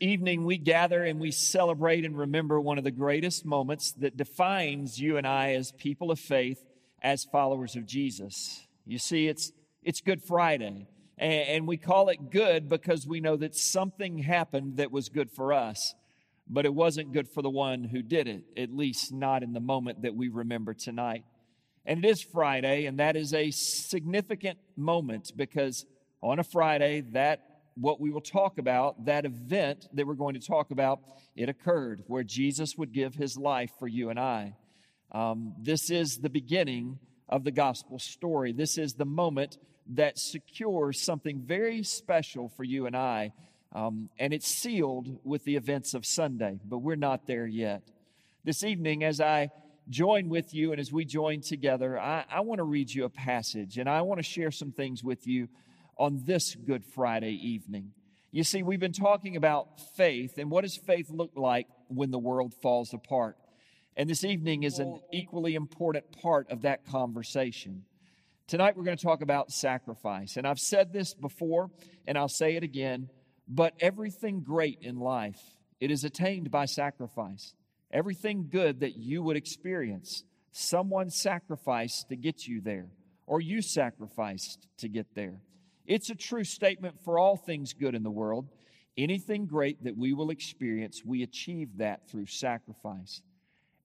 evening, we gather and we celebrate and remember one of the greatest moments that defines you and I as people of faith, as followers of Jesus. You see, it's, it's Good Friday, and, we call it good because we know that something happened that was good for us, but it wasn't good for the one who did it, at least not in the moment that we remember tonight. And it is Friday, and that is a significant moment because on a Friday, that what we will talk about, that event that we're going to talk about, it occurred where Jesus would give his life for you and I. Um, this is the beginning of the gospel story. This is the moment that secures something very special for you and I. Um, and it's sealed with the events of Sunday, but we're not there yet. This evening, as I join with you and as we join together, I, I want to read you a passage and I want to share some things with you on this Good Friday evening. You see, we've been talking about faith and what does faith look like when the world falls apart. And this evening is an equally important part of that conversation. Tonight we're going to talk about sacrifice. And I've said this before and I'll say it again, but everything great in life, it is attained by sacrifice. Everything good that you would experience, someone sacrificed to get you there, or you sacrificed to get there. It's a true statement for all things good in the world. Anything great that we will experience, we achieve that through sacrifice.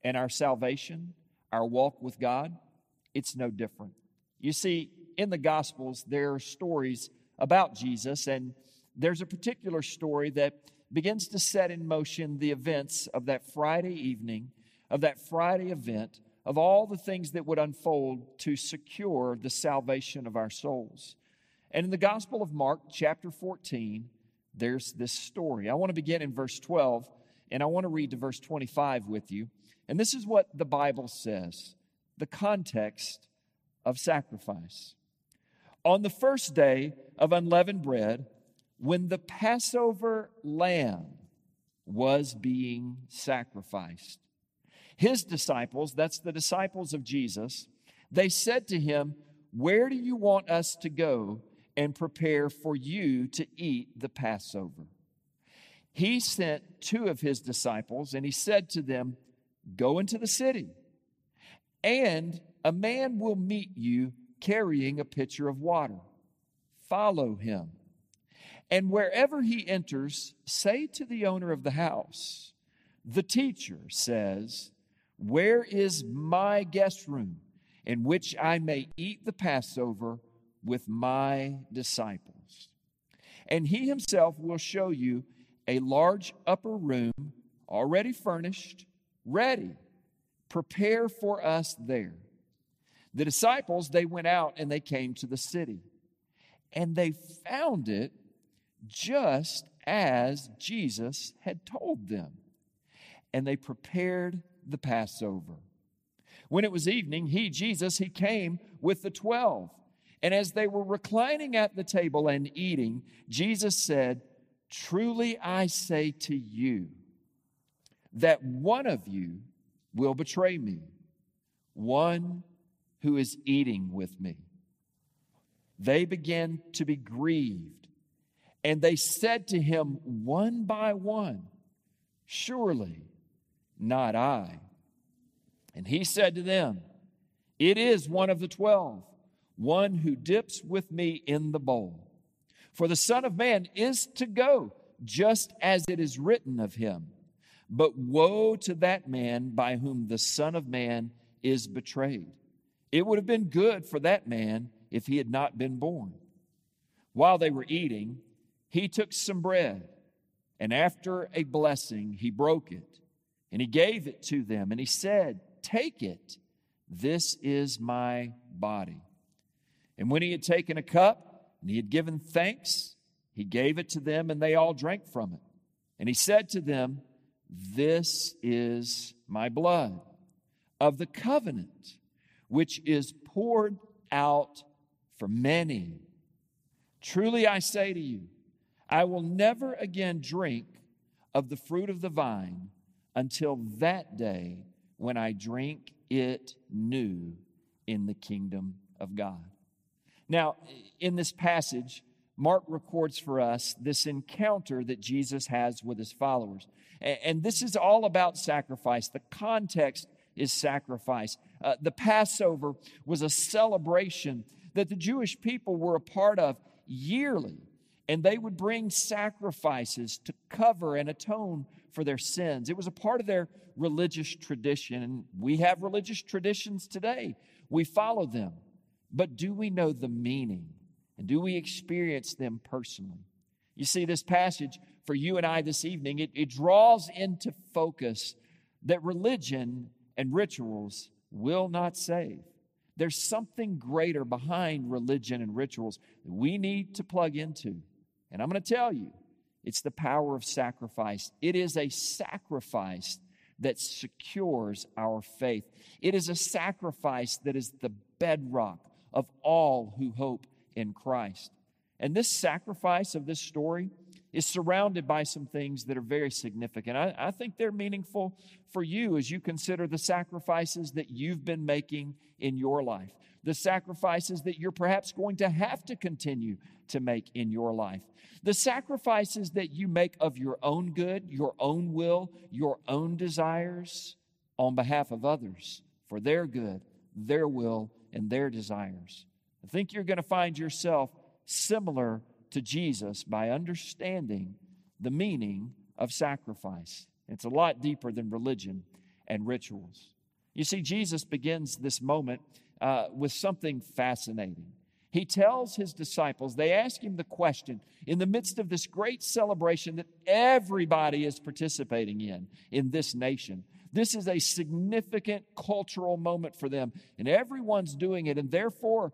And our salvation, our walk with God, it's no different. You see, in the Gospels, there are stories about Jesus, and there's a particular story that begins to set in motion the events of that Friday evening, of that Friday event, of all the things that would unfold to secure the salvation of our souls. And in the Gospel of Mark, chapter 14, there's this story. I want to begin in verse 12, and I want to read to verse 25 with you. And this is what the Bible says the context of sacrifice. On the first day of unleavened bread, when the Passover lamb was being sacrificed, his disciples, that's the disciples of Jesus, they said to him, Where do you want us to go and prepare for you to eat the Passover. He sent two of his disciples and he said to them, Go into the city, and a man will meet you carrying a pitcher of water. Follow him. And wherever he enters, say to the owner of the house, The teacher says, Where is my guest room in which I may eat the Passover? With my disciples. And he himself will show you a large upper room already furnished, ready. Prepare for us there. The disciples, they went out and they came to the city. And they found it just as Jesus had told them. And they prepared the Passover. When it was evening, he, Jesus, he came with the twelve. And as they were reclining at the table and eating, Jesus said, Truly I say to you, that one of you will betray me, one who is eating with me. They began to be grieved, and they said to him one by one, Surely not I. And he said to them, It is one of the twelve one who dips with me in the bowl. For the Son of Man is to go, just as it is written of him. But woe to that man by whom the Son of Man is betrayed. It would have been good for that man if he had not been born. While they were eating, he took some bread, and after a blessing, he broke it, and he gave it to them, and he said, Take it, this is my body. And when he had taken a cup and he had given thanks, he gave it to them, and they all drank from it. And he said to them, This is my blood of the covenant, which is poured out for many. Truly I say to you, I will never again drink of the fruit of the vine until that day when I drink it new in the kingdom of God. Now, in this passage, Mark records for us this encounter that Jesus has with his followers. And this is all about sacrifice. The context is sacrifice. Uh, the Passover was a celebration that the Jewish people were a part of yearly, and they would bring sacrifices to cover and atone for their sins. It was a part of their religious tradition, and we have religious traditions today. We follow them. But do we know the meaning? And do we experience them personally? You see, this passage for you and I this evening, it, it draws into focus that religion and rituals will not save. There's something greater behind religion and rituals that we need to plug into. And I'm going to tell you, it's the power of sacrifice. It is a sacrifice that secures our faith. It is a sacrifice that is the bedrock of all who hope in Christ. And this sacrifice of this story is surrounded by some things that are very significant. I, I, think they're meaningful for you as you consider the sacrifices that you've been making in your life, the sacrifices that you're perhaps going to have to continue to make in your life, the sacrifices that you make of your own good, your own will, your own desires on behalf of others for their good, their will, and their desires. I think you're going to find yourself similar to Jesus by understanding the meaning of sacrifice. It's a lot deeper than religion and rituals. You see, Jesus begins this moment uh, with something fascinating. He tells his disciples, they ask him the question in the midst of this great celebration that everybody is participating in in this nation. This is a significant cultural moment for them, and everyone's doing it. And therefore,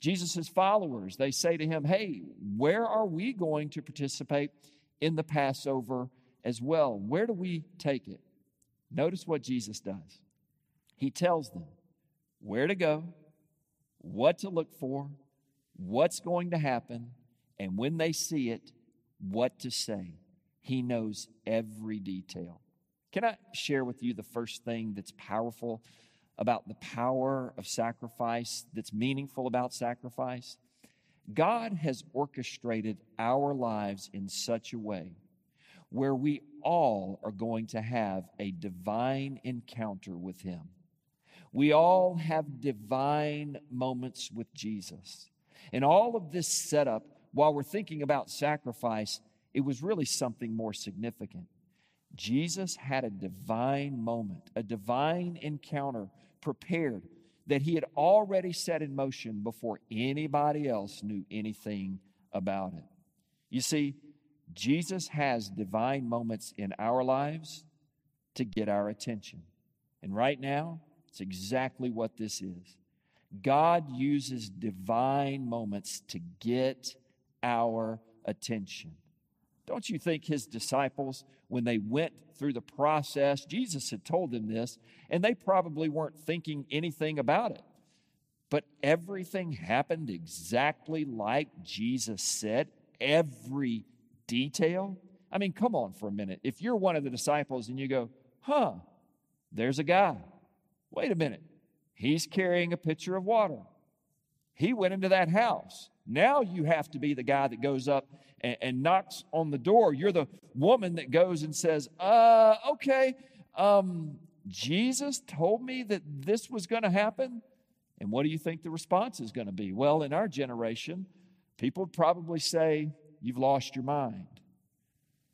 Jesus' followers, they say to him, Hey, where are we going to participate in the Passover as well? Where do we take it? Notice what Jesus does. He tells them where to go, what to look for, what's going to happen, and when they see it, what to say. He knows every detail. Can I share with you the first thing that's powerful about the power of sacrifice, that's meaningful about sacrifice? God has orchestrated our lives in such a way where we all are going to have a divine encounter with Him. We all have divine moments with Jesus. And all of this setup, while we're thinking about sacrifice, it was really something more significant. Jesus had a divine moment, a divine encounter prepared that he had already set in motion before anybody else knew anything about it. You see, Jesus has divine moments in our lives to get our attention. And right now, it's exactly what this is. God uses divine moments to get our attention. Don't you think his disciples, when they went through the process, Jesus had told them this, and they probably weren't thinking anything about it. But everything happened exactly like Jesus said, every detail. I mean, come on for a minute. If you're one of the disciples and you go, huh, there's a guy. Wait a minute. He's carrying a pitcher of water. He went into that house. Now you have to be the guy that goes up and, and knocks on the door. You're the woman that goes and says, uh, okay, um, Jesus told me that this was going to happen. And what do you think the response is going to be? Well, in our generation, people would probably say, You've lost your mind.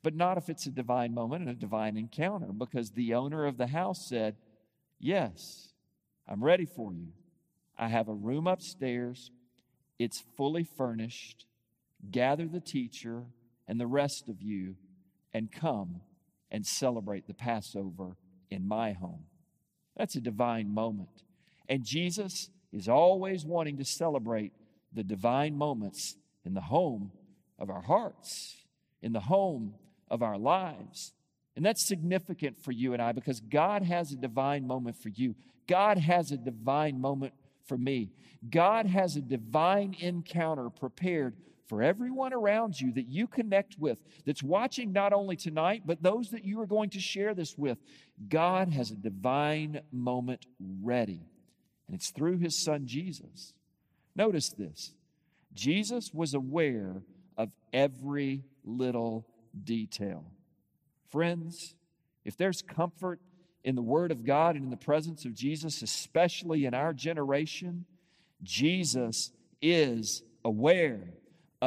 But not if it's a divine moment and a divine encounter, because the owner of the house said, Yes, I'm ready for you. I have a room upstairs, it's fully furnished gather the teacher and the rest of you and come and celebrate the Passover in my home. That's a divine moment. And Jesus is always wanting to celebrate the divine moments in the home of our hearts, in the home of our lives. And that's significant for you and I because God has a divine moment for you. God has a divine moment for me. God has a divine encounter prepared for everyone around you that you connect with, that's watching not only tonight, but those that you are going to share this with. God has a divine moment ready, and it's through his son Jesus. Notice this Jesus was aware of every little detail. Friends, if there's comfort in the Word of God and in the presence of Jesus, especially in our generation, Jesus is aware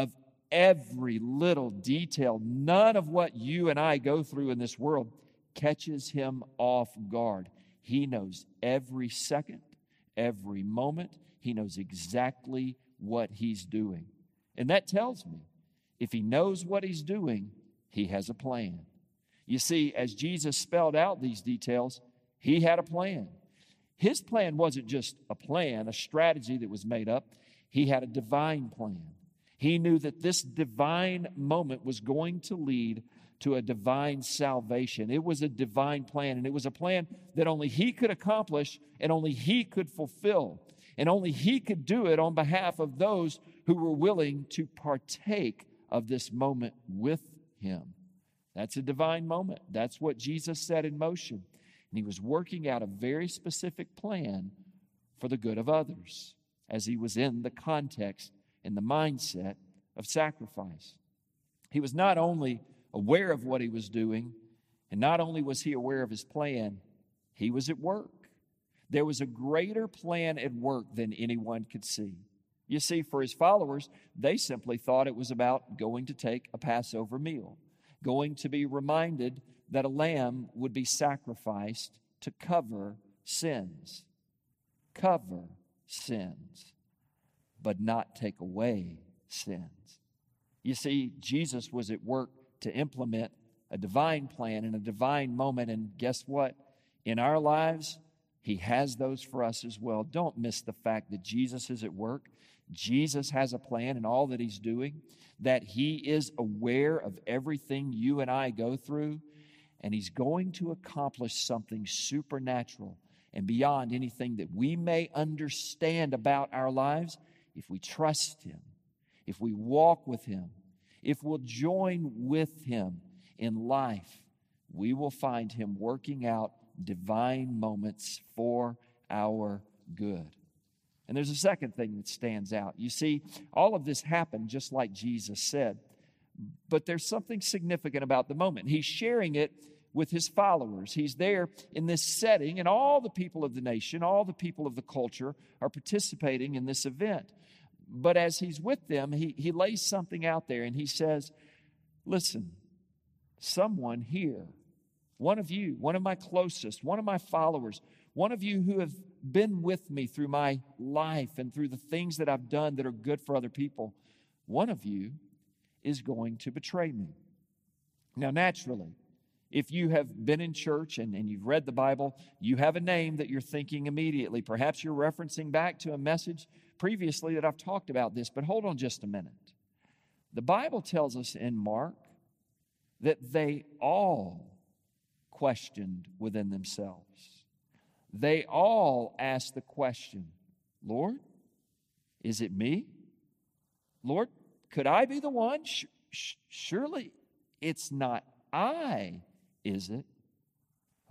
of every little detail. None of what you and I go through in this world catches him off guard. He knows every second, every moment. He knows exactly what he's doing. And that tells me if he knows what he's doing, he has a plan. You see, as Jesus spelled out these details, he had a plan. His plan wasn't just a plan, a strategy that was made up, he had a divine plan. He knew that this divine moment was going to lead to a divine salvation. It was a divine plan, and it was a plan that only He could accomplish and only He could fulfill. And only He could do it on behalf of those who were willing to partake of this moment with Him. That's a divine moment. That's what Jesus set in motion. And He was working out a very specific plan for the good of others as He was in the context and the mindset of sacrifice. He was not only aware of what he was doing, and not only was he aware of his plan, he was at work. There was a greater plan at work than anyone could see. You see, for his followers, they simply thought it was about going to take a Passover meal, going to be reminded that a lamb would be sacrificed to cover sins. Cover sins, but not take away sins. You see, Jesus was at work to implement a divine plan in a divine moment. And guess what? In our lives, He has those for us as well. Don't miss the fact that Jesus is at work. Jesus has a plan in all that He's doing, that He is aware of everything you and I go through, and He's going to accomplish something supernatural and beyond anything that we may understand about our lives if we trust Him, if we walk with Him, if we'll join with him in life, we will find him working out divine moments for our good. And there's a second thing that stands out. You see, all of this happened just like Jesus said, but there's something significant about the moment. He's sharing it with his followers. He's there in this setting, and all the people of the nation, all the people of the culture are participating in this event. But as he's with them, he, he lays something out there and he says, Listen, someone here, one of you, one of my closest, one of my followers, one of you who have been with me through my life and through the things that I've done that are good for other people, one of you is going to betray me. Now, naturally, if you have been in church and, and you've read the Bible, you have a name that you're thinking immediately. Perhaps you're referencing back to a message previously that I've talked about this, but hold on just a minute. The Bible tells us in Mark that they all questioned within themselves. They all asked the question Lord, is it me? Lord, could I be the one? surely it's not I, is it?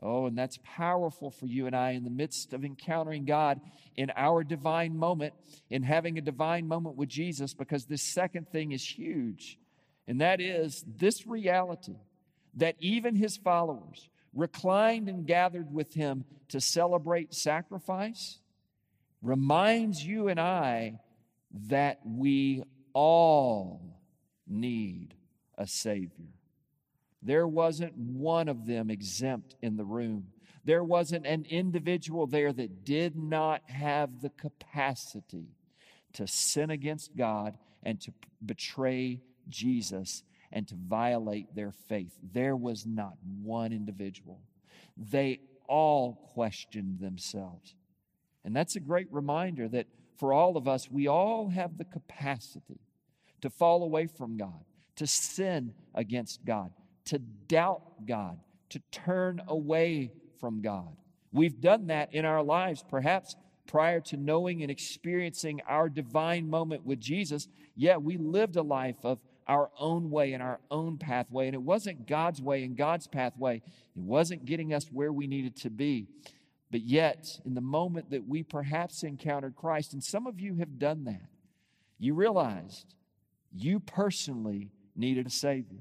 Oh, and that's powerful for you and I in the midst of encountering God in our divine moment, in having a divine moment with Jesus, because this second thing is huge. And that is this reality that even his followers reclined and gathered with him to celebrate sacrifice reminds you and I that we all need a Savior. There wasn't one of them exempt in the room. There wasn't an individual there that did not have the capacity to sin against God and to betray Jesus and to violate their faith. There was not one individual. They all questioned themselves. And that's a great reminder that for all of us, we all have the capacity to fall away from God, to sin against God, to doubt God, to turn away from God. We've done that in our lives, perhaps prior to knowing and experiencing our divine moment with Jesus. Yet we lived a life of our own way and our own pathway, and it wasn't God's way and God's pathway. It wasn't getting us where we needed to be. But yet, in the moment that we perhaps encountered Christ, and some of you have done that, you realized You personally needed a Savior.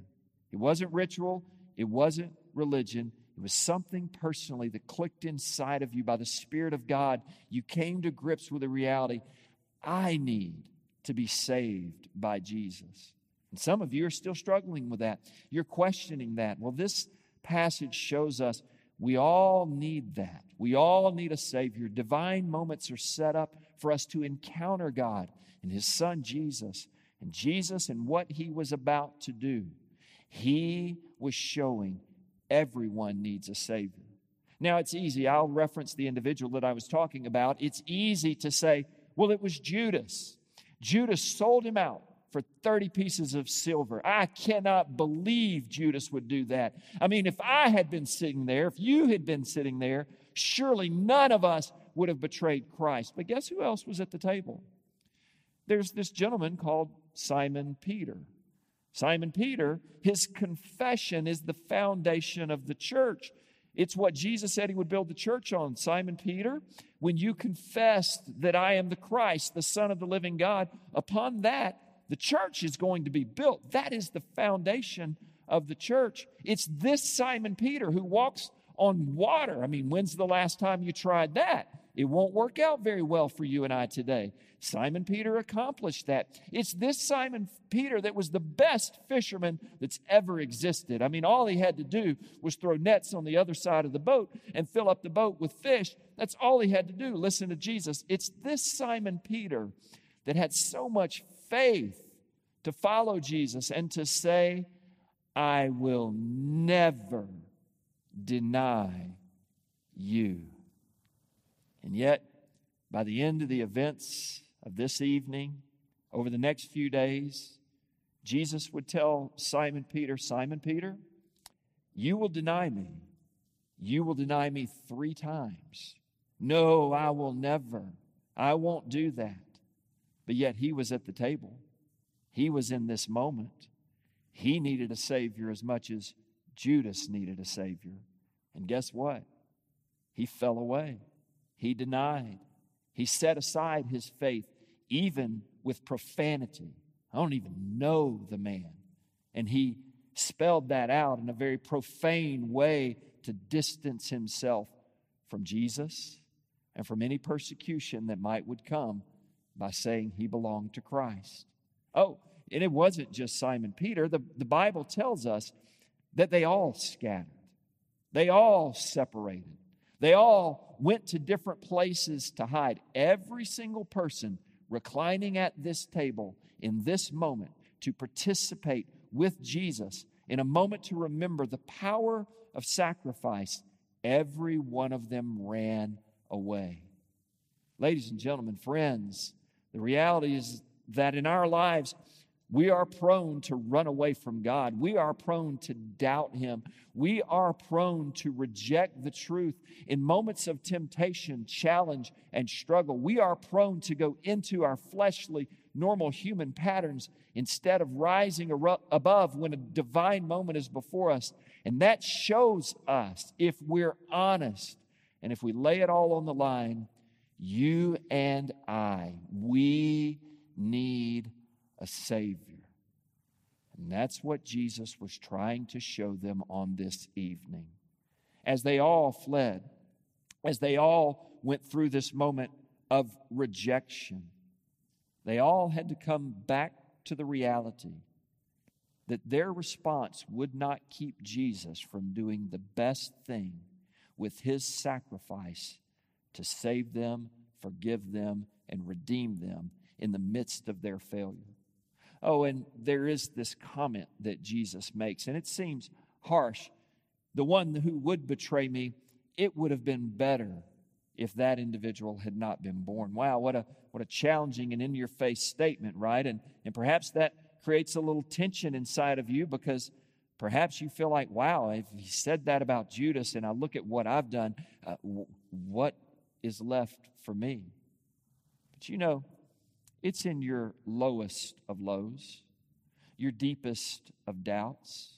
It wasn't ritual, it wasn't religion. It was something personally that clicked inside of you by the Spirit of God. You came to grips with the reality I need to be saved by Jesus. And some of you are still struggling with that. You're questioning that. Well, this passage shows us we all need that. We all need a Savior. Divine moments are set up for us to encounter God and His Son Jesus. And Jesus and what He was about to do. He was showing everyone needs a Savior. Now, it's easy. I'll reference the individual that I was talking about. It's easy to say, well, it was Judas. Judas sold him out for 30 pieces of silver. I cannot believe Judas would do that. I mean, if I had been sitting there, if you had been sitting there, surely none of us would have betrayed Christ. But guess who else was at the table? There's this gentleman called Simon Peter. Simon Peter, his confession is the foundation of the church. It's what Jesus said he would build the church on. Simon Peter, when you confess that I am the Christ, the Son of the living God, upon that, the church is going to be built. That is the foundation of the church. It's this Simon Peter who walks on water. I mean, when's the last time you tried that? It won't work out very well for you and I today. Simon Peter accomplished that. It's this Simon Peter that was the best fisherman that's ever existed. I mean, all he had to do was throw nets on the other side of the boat and fill up the boat with fish. That's all he had to do. Listen to Jesus. It's this Simon Peter that had so much faith to follow Jesus and to say, I will never deny you. And yet, by the end of the events of this evening, over the next few days, Jesus would tell Simon Peter, Simon Peter, you will deny me. You will deny me three times. No, I will never. I won't do that. But yet he was at the table. He was in this moment. He needed a Savior as much as Judas needed a Savior. And guess what? He fell away. He denied. He set aside his faith, even with profanity. I don't even know the man. And he spelled that out in a very profane way to distance himself from Jesus and from any persecution that might would come by saying he belonged to Christ. Oh, and it wasn't just Simon Peter. The, the Bible tells us that they all scattered, they all separated, they all went to different places to hide. Every single person reclining at this table in this moment to participate with Jesus in a moment to remember the power of sacrifice, every one of them ran away. Ladies and gentlemen, friends, the reality is that in our lives, we are prone to run away from God. We are prone to doubt Him. We are prone to reject the truth. In moments of temptation, challenge, and struggle, we are prone to go into our fleshly, normal human patterns instead of rising above when a divine moment is before us. And that shows us, if we're honest and if we lay it all on the line, you and I, we need a Savior. And that's what Jesus was trying to show them on this evening. As they all fled, as they all went through this moment of rejection, they all had to come back to the reality that their response would not keep Jesus from doing the best thing with his sacrifice to save them, forgive them, and redeem them in the midst of their failure. Oh, and there is this comment that Jesus makes, and it seems harsh. The one who would betray me, it would have been better if that individual had not been born. Wow, what a what a challenging and in your face statement, right? And and perhaps that creates a little tension inside of you because perhaps you feel like, wow, if he said that about Judas and I look at what I've done, uh, w- what is left for me? But you know, it's in your lowest of lows, your deepest of doubts,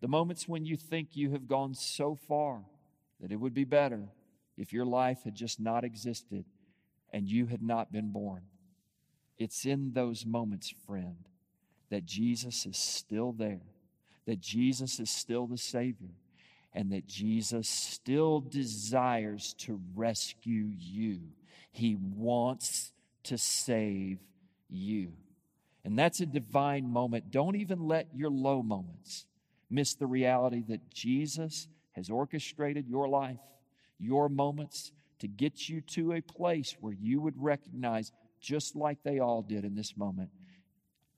the moments when you think you have gone so far that it would be better if your life had just not existed and you had not been born. It's in those moments, friend, that Jesus is still there, that Jesus is still the Savior, and that Jesus still desires to rescue you. He wants to save you. And that's a divine moment. Don't even let your low moments miss the reality that Jesus has orchestrated your life, your moments, to get you to a place where you would recognize, just like they all did in this moment,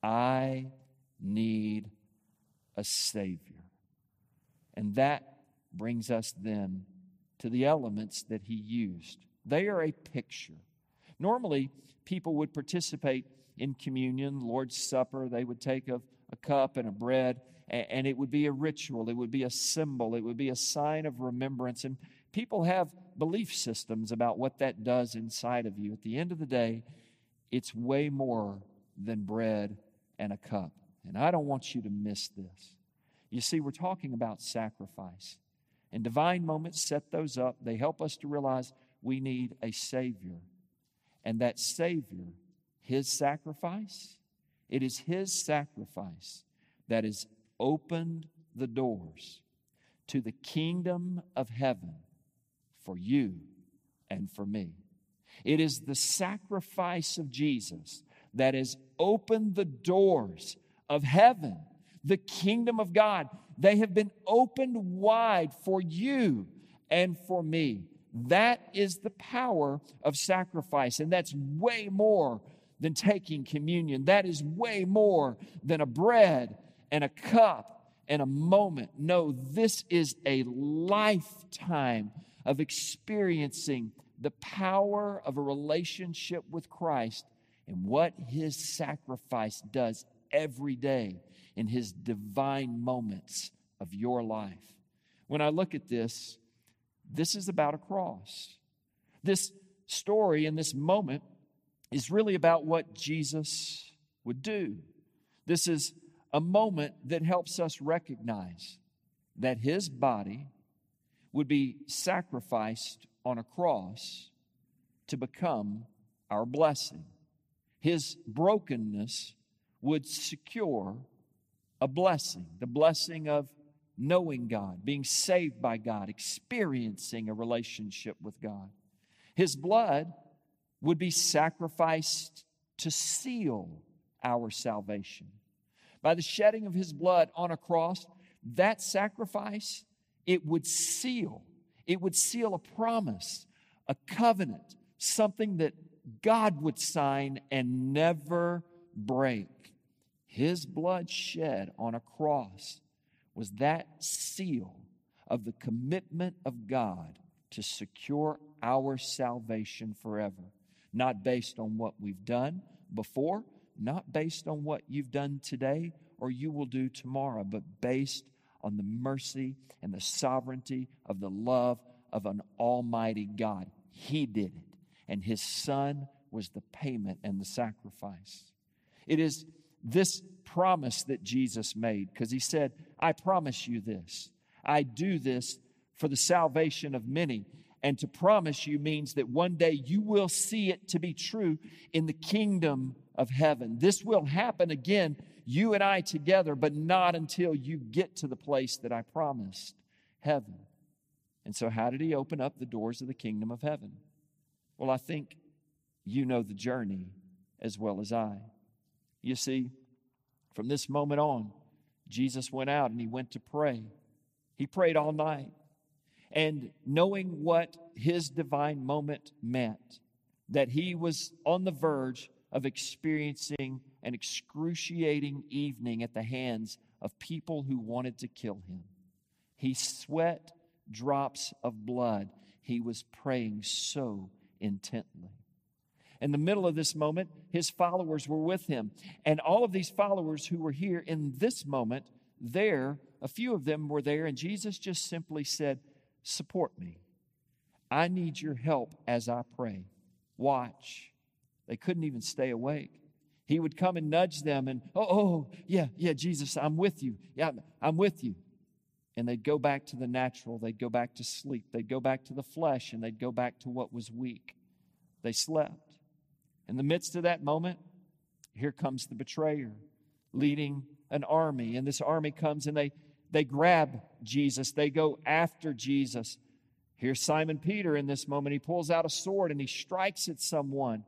I need a Savior. And that brings us then to the elements that he used. They are a picture. Normally, people would participate in communion, Lord's Supper. They would take a, a cup and a bread, and, and it would be a ritual, it would be a symbol, it would be a sign of remembrance. And people have belief systems about what that does inside of you. At the end of the day, it's way more than bread and a cup. And I don't want you to miss this. You see, we're talking about sacrifice. And divine moments set those up. They help us to realize we need a Savior. And that Savior, His sacrifice, it is His sacrifice that has opened the doors to the kingdom of heaven for you and for me. It is the sacrifice of Jesus that has opened the doors of heaven, the kingdom of God. They have been opened wide for you and for me. That is the power of sacrifice, and that's way more than taking communion. That is way more than a bread and a cup and a moment. No, this is a lifetime of experiencing the power of a relationship with Christ and what his sacrifice does every day in his divine moments of your life. When I look at this, this is about a cross. This story and this moment is really about what Jesus would do. This is a moment that helps us recognize that his body would be sacrificed on a cross to become our blessing. His brokenness would secure a blessing, the blessing of knowing God, being saved by God, experiencing a relationship with God. His blood would be sacrificed to seal our salvation. By the shedding of his blood on a cross, that sacrifice, it would seal, it would seal a promise, a covenant, something that God would sign and never break. His blood shed on a cross was that seal of the commitment of God to secure our salvation forever, not based on what we've done before, not based on what you've done today or you will do tomorrow, but based on the mercy and the sovereignty of the love of an almighty God. He did it, and His Son was the payment and the sacrifice. It is this promise that Jesus made because He said, I promise you this. I do this for the salvation of many. And to promise you means that one day you will see it to be true in the kingdom of heaven. This will happen again, you and I together, but not until you get to the place that I promised heaven. And so, how did he open up the doors of the kingdom of heaven? Well, I think you know the journey as well as I. You see, from this moment on, Jesus went out and he went to pray. He prayed all night. And knowing what his divine moment meant, that he was on the verge of experiencing an excruciating evening at the hands of people who wanted to kill him. He sweat drops of blood. He was praying so intently. In the middle of this moment, his followers were with him. And all of these followers who were here in this moment, there, a few of them were there, and Jesus just simply said, Support me. I need your help as I pray. Watch. They couldn't even stay awake. He would come and nudge them and, oh, oh, yeah, yeah, Jesus, I'm with you. Yeah, I'm with you. And they'd go back to the natural. They'd go back to sleep. They'd go back to the flesh and they'd go back to what was weak. They slept. In the midst of that moment, here comes the betrayer. leading an army. And this army comes and they, they grab Jesus, they go after Jesus. Here's Simon Peter in this moment. He pulls out a sword and he strikes at someone.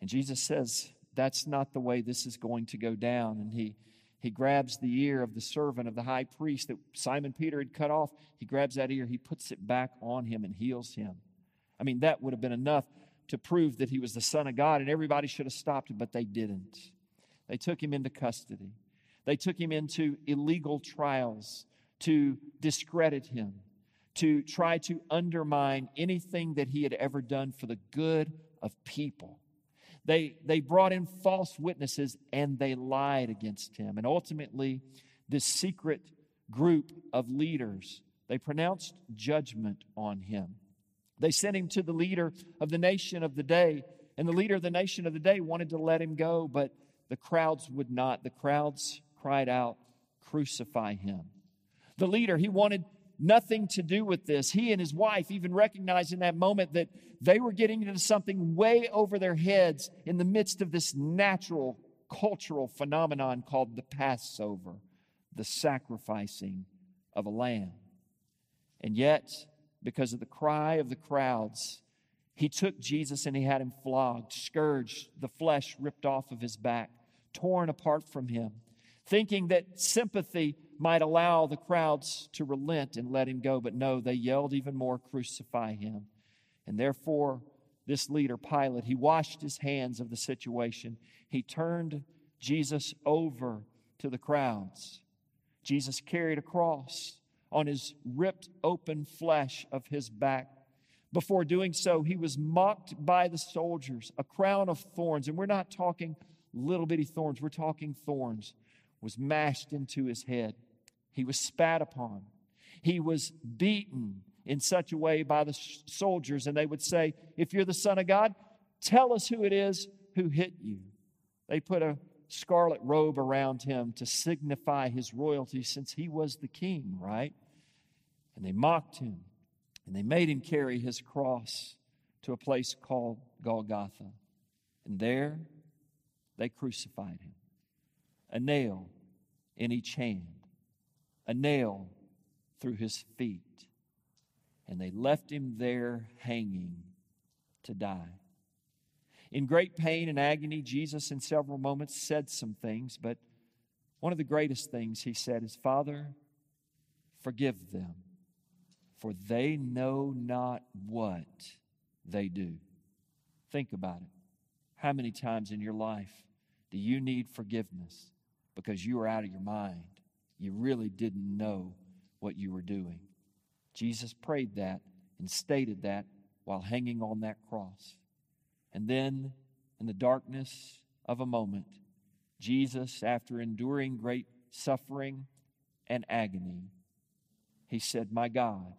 And Jesus says, That's not the way this is going to go down. And he, he grabs the ear of the servant of the high priest that Simon Peter had cut off. He grabs that ear, he puts it back on him and heals him. I mean, that would have been enough to prove that he was the Son of God, and everybody should have stopped him, but they didn't. They took him into custody. They took him into illegal trials to discredit him, to try to undermine anything that he had ever done for the good of people. They, they brought in false witnesses and they lied against him. And ultimately, this secret group of leaders, they pronounced judgment on him. They sent him to the leader of the nation of the day, and the leader of the nation of the day wanted to let him go, but the crowds would not. The crowds cried out, Crucify him. The leader, he wanted nothing to do with this. He and his wife even recognized in that moment that they were getting into something way over their heads in the midst of this natural cultural phenomenon called the Passover, the sacrificing of a lamb. And yet, because of the cry of the crowds, he took Jesus and he had him flogged, scourged, the flesh ripped off of his back, torn apart from him, thinking that sympathy might allow the crowds to relent and let him go. But no, they yelled even more, Crucify him. And therefore, this leader, Pilate, he washed his hands of the situation. He turned Jesus over to the crowds. Jesus carried a cross on his ripped open flesh of his back. Before doing so, he was mocked by the soldiers, a crown of thorns. And we're not talking little bitty thorns, we're talking thorns, was mashed into his head. He was spat upon. He was beaten in such a way by the soldiers, and they would say, If you're the Son of God, tell us who it is who hit you. They put a scarlet robe around him to signify his royalty since he was the king, right? And they mocked him, and they made him carry his cross to a place called Golgotha. And there they crucified him. A nail in each hand, a nail through his feet. And they left him there hanging to die. In great pain and agony, Jesus, in several moments, said some things, but one of the greatest things he said is, Father, forgive them, for they know not what they do. Think about it. How many times in your life do you need forgiveness because you were out of your mind? You really didn't know what you were doing. Jesus prayed that and stated that while hanging on that cross. And then, in the darkness of a moment, Jesus, after enduring great suffering and agony, he said, My God,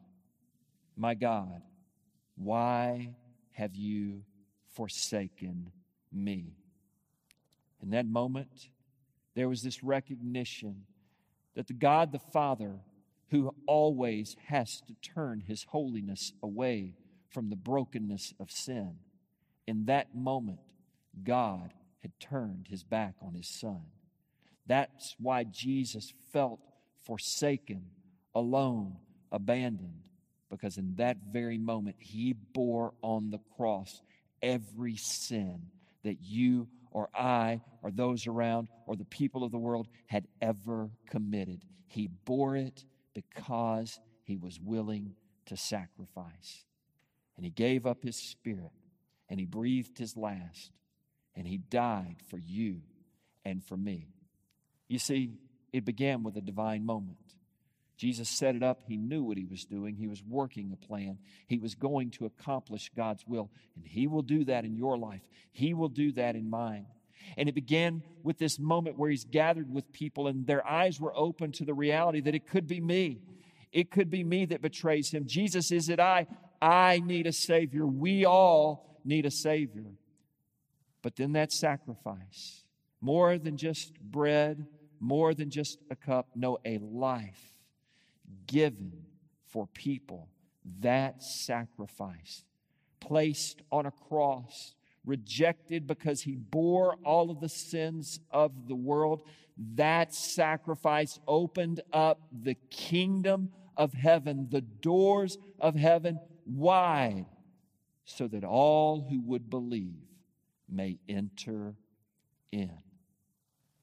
my God, why have you forsaken me? In that moment, there was this recognition that the God the Father, who always has to turn his holiness away from the brokenness of sin, in that moment, God had turned his back on his son. That's why Jesus felt forsaken, alone, abandoned, because in that very moment, he bore on the cross every sin that you or I or those around or the people of the world had ever committed. He bore it because he was willing to sacrifice. And he gave up his spirit and he breathed his last and he died for you and for me. You see, it began with a divine moment. Jesus set it up. He knew what he was doing. He was working a plan. He was going to accomplish God's will. And he will do that in your life. He will do that in mine. And it began with this moment where he's gathered with people and their eyes were open to the reality that it could be me. It could be me that betrays him. Jesus, is it I? I need a Savior. We all need a Savior. But then that sacrifice, more than just bread, more than just a cup, no, a life given for people. That sacrifice placed on a cross, rejected because he bore all of the sins of the world. That sacrifice opened up the kingdom of heaven, the doors of heaven wide, so that all who would believe may enter in.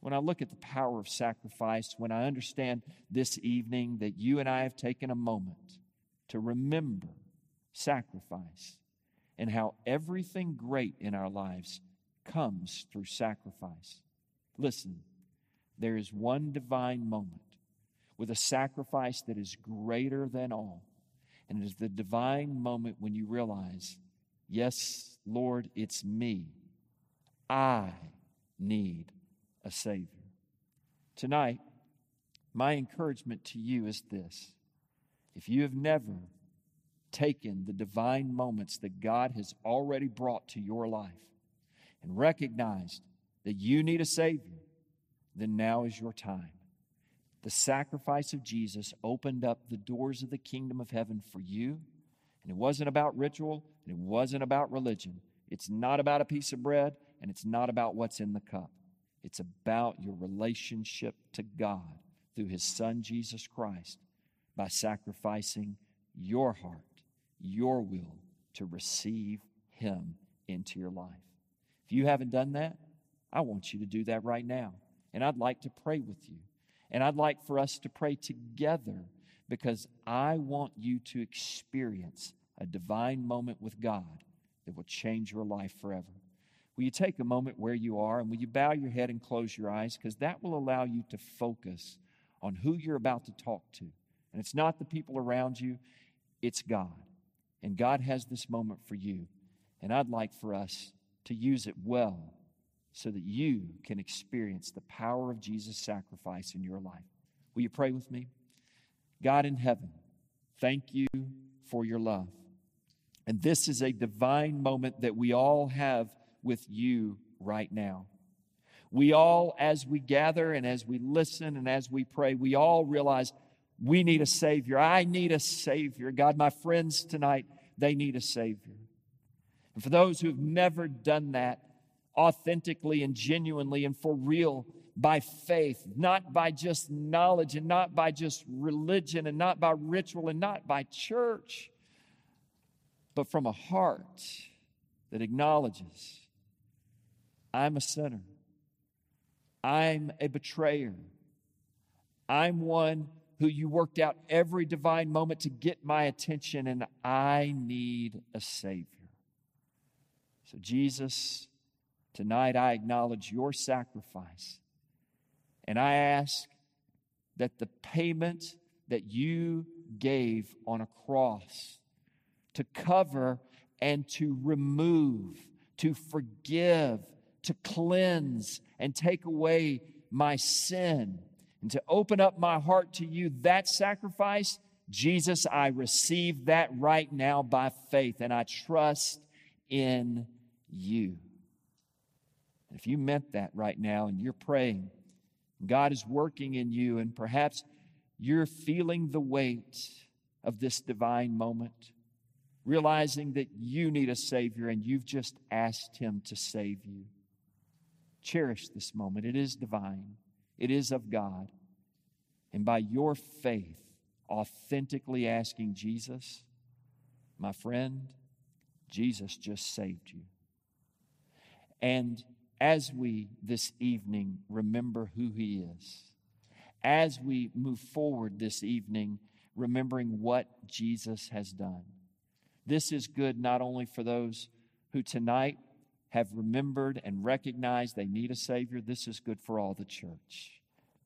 When I look at the power of sacrifice, when I understand this evening that you and I have taken a moment to remember sacrifice and how everything great in our lives comes through sacrifice. Listen, there is one divine moment with a sacrifice that is greater than all. And it is the divine moment when you realize, yes, Lord, it's me. I need a Savior. Tonight, my encouragement to you is this if you have never taken the divine moments that God has already brought to your life and recognized that you need a Savior, then now is your time. The sacrifice of Jesus opened up the doors of the kingdom of heaven for you. And it wasn't about ritual, and it wasn't about religion. It's not about a piece of bread, and it's not about what's in the cup. It's about your relationship to God through His Son, Jesus Christ, by sacrificing your heart, your will to receive Him into your life. If you haven't done that, I want you to do that right now. And I'd like to pray with you. And I'd like for us to pray together because I want you to experience a divine moment with God that will change your life forever. Will you take a moment where you are and will you bow your head and close your eyes? Because that will allow you to focus on who you're about to talk to. And it's not the people around you, it's God. And God has this moment for you. And I'd like for us to use it well so that you can experience the power of Jesus' sacrifice in your life. Will you pray with me? God in heaven, thank you for your love. And this is a divine moment that we all have with you right now. We all, as we gather and as we listen and as we pray, we all realize we need a Savior. I need a Savior. God, my friends tonight, they need a Savior. And for those who've never done that, authentically and genuinely and for real by faith, not by just knowledge and not by just religion and not by ritual and not by church, but from a heart that acknowledges I'm a sinner, I'm a betrayer, I'm one who you worked out every divine moment to get my attention, and I need a Savior. So, Jesus, Tonight, I acknowledge your sacrifice. And I ask that the payment that you gave on a cross to cover and to remove, to forgive, to cleanse, and take away my sin, and to open up my heart to you, that sacrifice, Jesus, I receive that right now by faith, and I trust in you. If you meant that right now and you're praying, God is working in you, and perhaps you're feeling the weight of this divine moment, realizing that you need a Savior and you've just asked Him to save you. Cherish this moment. It is divine, it is of God. And by your faith, authentically asking Jesus, my friend, Jesus just saved you. And as we this evening remember who He is, as we move forward this evening, remembering what Jesus has done. This is good not only for those who tonight have remembered and recognized they need a Savior, this is good for all the church.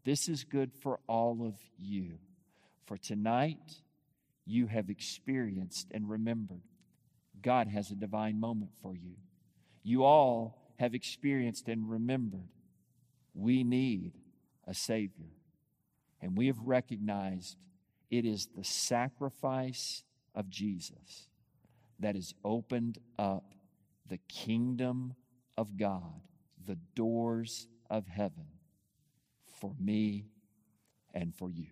This is good for all of you. For tonight, you have experienced and remembered God has a divine moment for you. You all have experienced and remembered we need a Savior. And we have recognized it is the sacrifice of Jesus that has opened up the kingdom of God, the doors of heaven for me and for you.